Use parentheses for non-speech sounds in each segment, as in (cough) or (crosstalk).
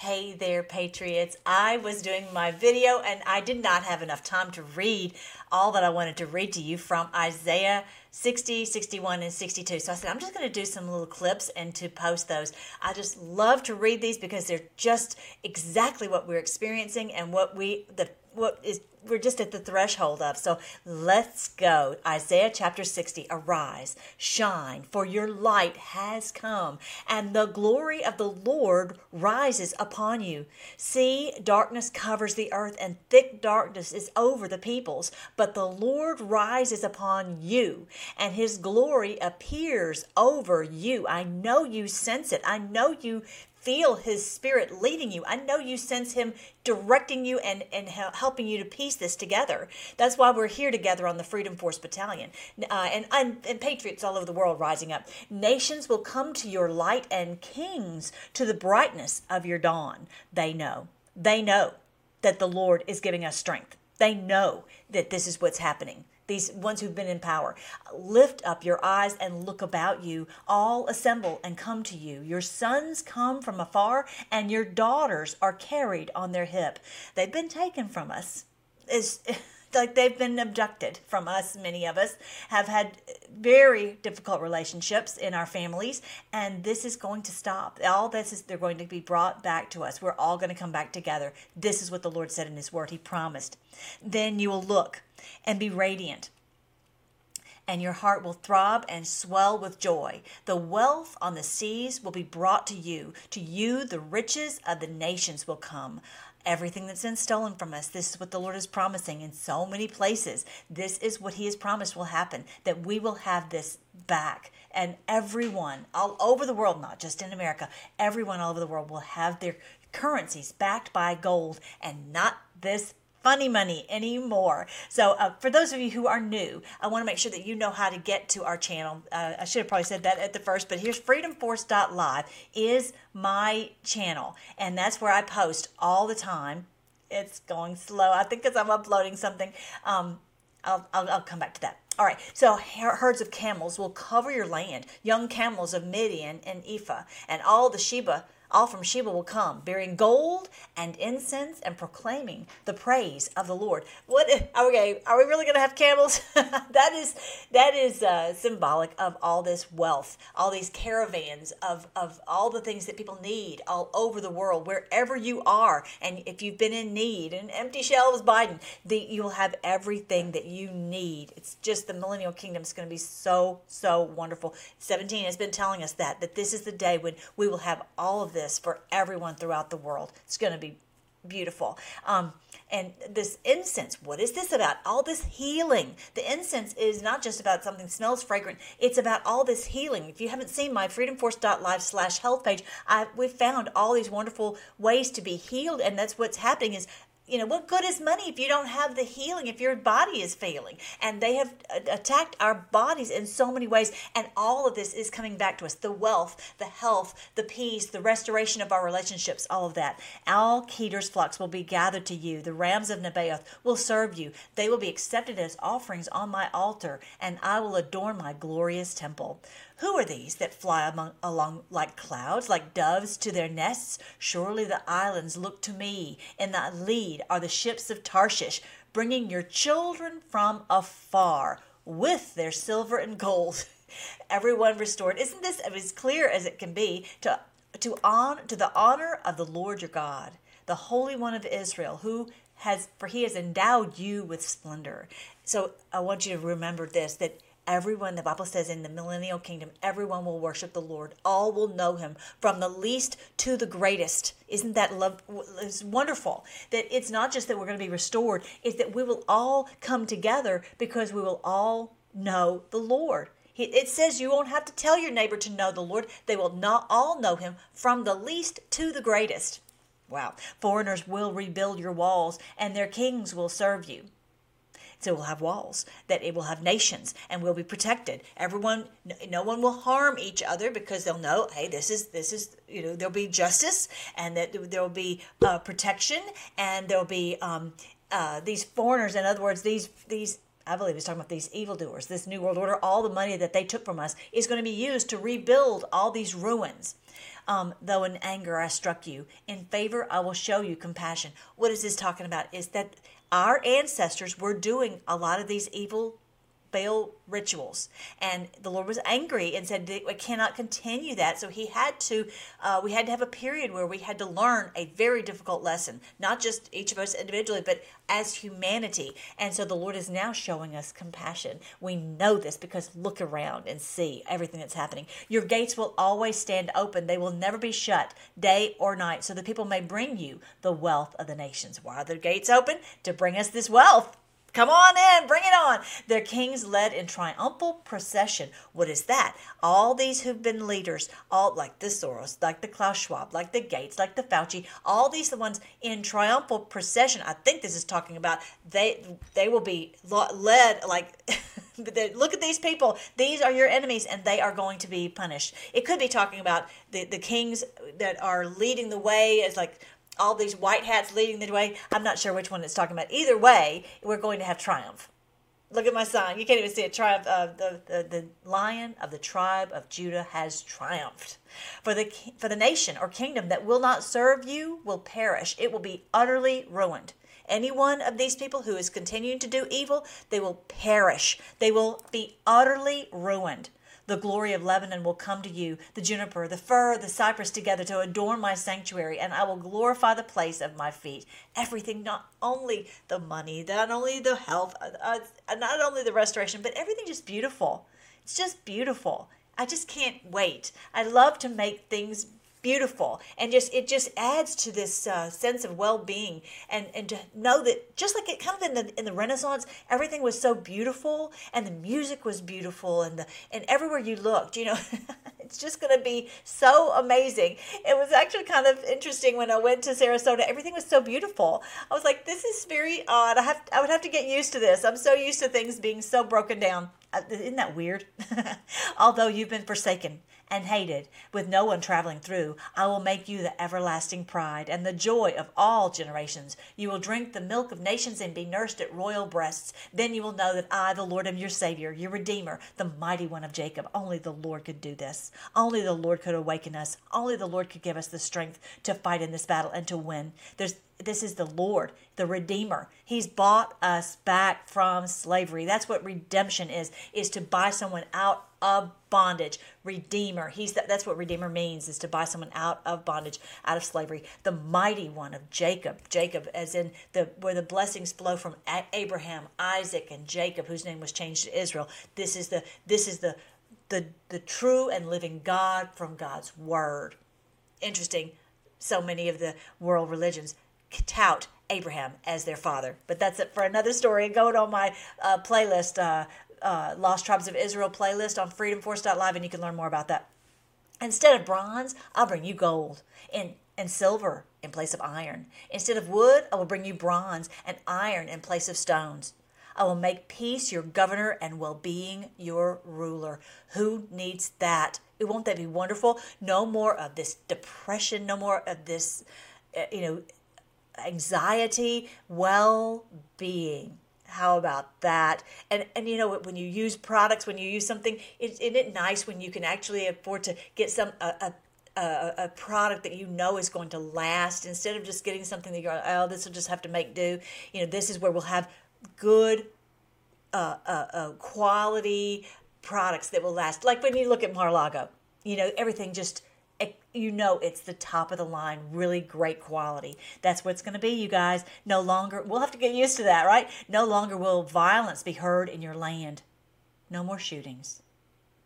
Hey there, Patriots. I was doing my video and I did not have enough time to read all that I wanted to read to you from Isaiah 60, 61, and 62. So I said, I'm just going to do some little clips and to post those. I just love to read these because they're just exactly what we're experiencing and what we, the what is we're just at the threshold of. So let's go. Isaiah chapter 60 Arise, shine, for your light has come, and the glory of the Lord rises upon you. See, darkness covers the earth, and thick darkness is over the peoples, but the Lord rises upon you, and his glory appears over you. I know you sense it. I know you feel his spirit leading you. I know you sense him directing you and, and helping you to piece this together. That's why we're here together on the Freedom Force Battalion uh, and, and, and patriots all over the world rising up. Nations will come to your light and kings to the brightness of your dawn. They know. They know that the Lord is giving us strength. They know that this is what's happening these ones who've been in power. Lift up your eyes and look about you. All assemble and come to you. Your sons come from afar, and your daughters are carried on their hip. They've been taken from us. It's, (laughs) like they've been abducted from us. Many of us have had very difficult relationships in our families, and this is going to stop. All this is they're going to be brought back to us. We're all going to come back together. This is what the Lord said in His Word. He promised. Then you will look and be radiant and your heart will throb and swell with joy. The wealth on the seas will be brought to you. To you, the riches of the nations will come. Everything that's been stolen from us, this is what the Lord is promising in so many places. This is what He has promised will happen, that we will have this back. And everyone all over the world, not just in America, everyone all over the world will have their currencies backed by gold and not this funny money anymore. So, uh, for those of you who are new, I want to make sure that you know how to get to our channel. Uh, I should have probably said that at the first, but here's freedomforce.live is my channel, and that's where I post all the time. It's going slow, I think, because I'm uploading something. Um, I'll, I'll, I'll come back to that. All right, so herds of camels will cover your land, young camels of Midian and Ephah, and all the Sheba all from Sheba will come, bearing gold and incense and proclaiming the praise of the Lord. What? Okay, are we really going to have camels? (laughs) that is that is uh, symbolic of all this wealth, all these caravans of of all the things that people need all over the world, wherever you are. And if you've been in need, and empty shelves, Biden, the, you will have everything that you need. It's just the millennial kingdom is going to be so so wonderful. Seventeen has been telling us that that this is the day when we will have all of this for everyone throughout the world. It's going to be beautiful. Um, and this incense, what is this about? All this healing. The incense is not just about something smells fragrant. It's about all this healing. If you haven't seen my freedomforce.live slash health page, I, we've found all these wonderful ways to be healed. And that's what's happening is you know, what good is money if you don't have the healing, if your body is failing? And they have uh, attacked our bodies in so many ways. And all of this is coming back to us the wealth, the health, the peace, the restoration of our relationships, all of that. All Kedar's flocks will be gathered to you. The rams of Nebaioth will serve you. They will be accepted as offerings on my altar, and I will adorn my glorious temple. Who are these that fly among, along like clouds, like doves to their nests? Surely the islands look to me. In the lead are the ships of Tarshish, bringing your children from afar with their silver and gold. (laughs) Everyone restored. Isn't this as clear as it can be to to on to the honor of the Lord your God, the Holy One of Israel, who has for he has endowed you with splendor. So I want you to remember this that everyone, the Bible says in the millennial kingdom, everyone will worship the Lord. All will know him from the least to the greatest. Isn't that love? It's wonderful that it's not just that we're going to be restored, it's that we will all come together because we will all know the Lord. It says you won't have to tell your neighbor to know the Lord. They will not all know him from the least to the greatest. Wow. Foreigners will rebuild your walls and their kings will serve you. So we'll have walls, that it will have nations and we'll be protected. Everyone, no one will harm each other because they'll know, hey, this is, this is, you know, there'll be justice and that there'll be uh, protection and there'll be um, uh, these foreigners. In other words, these, these, I believe he's talking about these evildoers, this New World Order, all the money that they took from us is going to be used to rebuild all these ruins. Um, though in anger I struck you, in favor I will show you compassion. What is this talking about? Is that our ancestors were doing a lot of these evil Baal rituals. And the Lord was angry and said, We cannot continue that. So he had to, uh, we had to have a period where we had to learn a very difficult lesson, not just each of us individually, but as humanity. And so the Lord is now showing us compassion. We know this because look around and see everything that's happening. Your gates will always stand open, they will never be shut, day or night, so that people may bring you the wealth of the nations. Why are the gates open? To bring us this wealth. Come on in, bring it on. Their kings led in triumphal procession. What is that? All these who've been leaders, all like the Soros, like the Klaus Schwab, like the Gates, like the Fauci, all these the ones in triumphal procession. I think this is talking about they they will be led like (laughs) look at these people. These are your enemies and they are going to be punished. It could be talking about the, the kings that are leading the way as like all these white hats leading the way. I'm not sure which one it's talking about. Either way, we're going to have triumph. Look at my sign. You can't even see it. Triumph. Uh, the, the the lion of the tribe of Judah has triumphed. For the for the nation or kingdom that will not serve you will perish. It will be utterly ruined. Any one of these people who is continuing to do evil, they will perish. They will be utterly ruined. The glory of Lebanon will come to you, the juniper, the fir, the cypress together to adorn my sanctuary, and I will glorify the place of my feet. Everything, not only the money, not only the health, uh, uh, not only the restoration, but everything just beautiful. It's just beautiful. I just can't wait. I love to make things beautiful. And just it just adds to this uh, sense of well-being. And and to know that just like it kind of in the in the renaissance everything was so beautiful and the music was beautiful and the and everywhere you looked you know (laughs) it's just going to be so amazing. It was actually kind of interesting when i went to sarasota everything was so beautiful. I was like this is very odd. I have i would have to get used to this. I'm so used to things being so broken down. Uh, isn't that weird? (laughs) Although you've been forsaken and hated, with no one traveling through, I will make you the everlasting pride and the joy of all generations. You will drink the milk of nations and be nursed at royal breasts. Then you will know that I, the Lord, am your Savior, your Redeemer, the mighty one of Jacob. Only the Lord could do this. Only the Lord could awaken us. Only the Lord could give us the strength to fight in this battle and to win. There's this is the Lord, the Redeemer. He's bought us back from slavery. That's what redemption is, is to buy someone out of bondage. Redeemer. He's that, that's what Redeemer means, is to buy someone out of bondage, out of slavery. The mighty one of Jacob. Jacob, as in the where the blessings flow from Abraham, Isaac, and Jacob, whose name was changed to Israel. This is the this is the the, the true and living God from God's word. Interesting. So many of the world religions tout Abraham as their father. But that's it for another story. Go on my uh, playlist, uh, uh, Lost Tribes of Israel playlist on freedomforce.live, and you can learn more about that. Instead of bronze, I'll bring you gold and, and silver in place of iron. Instead of wood, I will bring you bronze and iron in place of stones. I will make peace your governor and well being your ruler. Who needs that? Won't that be wonderful? No more of this depression, no more of this, uh, you know, anxiety, well being. How about that? And and you know when you use products, when you use something, is, isn't it nice when you can actually afford to get some a, a a, a, product that you know is going to last instead of just getting something that you're oh this will just have to make do you know this is where we'll have good uh, uh, uh, quality products that will last like when you look at Mar-Lago you know everything just you know it's the top of the line, really great quality. That's what it's going to be, you guys. No longer, we'll have to get used to that, right? No longer will violence be heard in your land. No more shootings.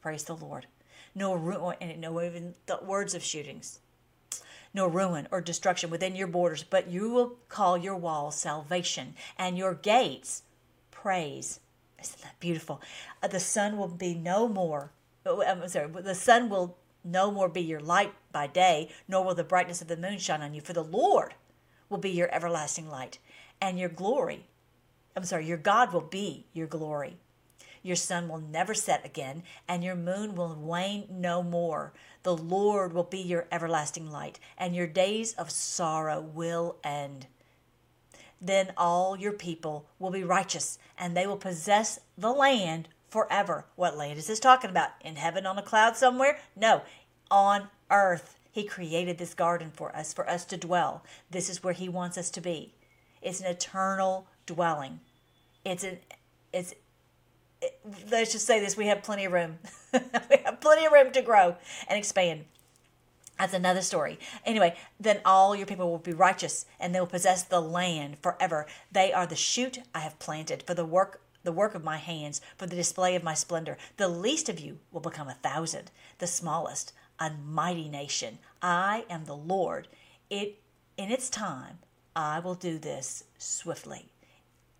Praise the Lord. No ruin, no even the words of shootings. No ruin or destruction within your borders, but you will call your walls salvation and your gates praise. Isn't that beautiful? Uh, the sun will be no more. Oh, I'm sorry. The sun will no more be your light by day, nor will the brightness of the moon shine on you, for the Lord will be your everlasting light, and your glory, I'm sorry, your God will be your glory. Your sun will never set again, and your moon will wane no more. The Lord will be your everlasting light, and your days of sorrow will end. Then all your people will be righteous, and they will possess the land forever. What land is talking about? In heaven on a cloud somewhere? No, on earth. He created this garden for us, for us to dwell. This is where He wants us to be. It's an eternal dwelling. It's an it's it, let's just say this: we have plenty of room. (laughs) we have plenty of room to grow and expand. That's another story. Anyway, then all your people will be righteous, and they will possess the land forever. They are the shoot I have planted for the work the work of my hands, for the display of my splendor. The least of you will become a thousand, the smallest a mighty nation. I am the Lord. It in its time I will do this swiftly.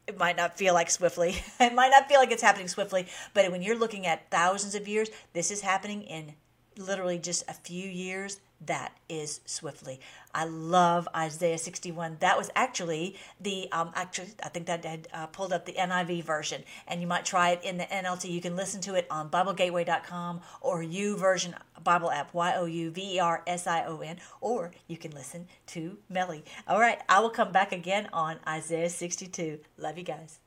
It might not feel like swiftly. (laughs) It might not feel like it's happening swiftly, but when you're looking at thousands of years, this is happening in literally just a few years that is swiftly. I love Isaiah 61. That was actually the, um, actually, I think that had uh, pulled up the NIV version, and you might try it in the NLT. You can listen to it on BibleGateway.com or U YouVersion Bible app, Y O U V E R S I O N, or you can listen to Melly. All right, I will come back again on Isaiah 62. Love you guys.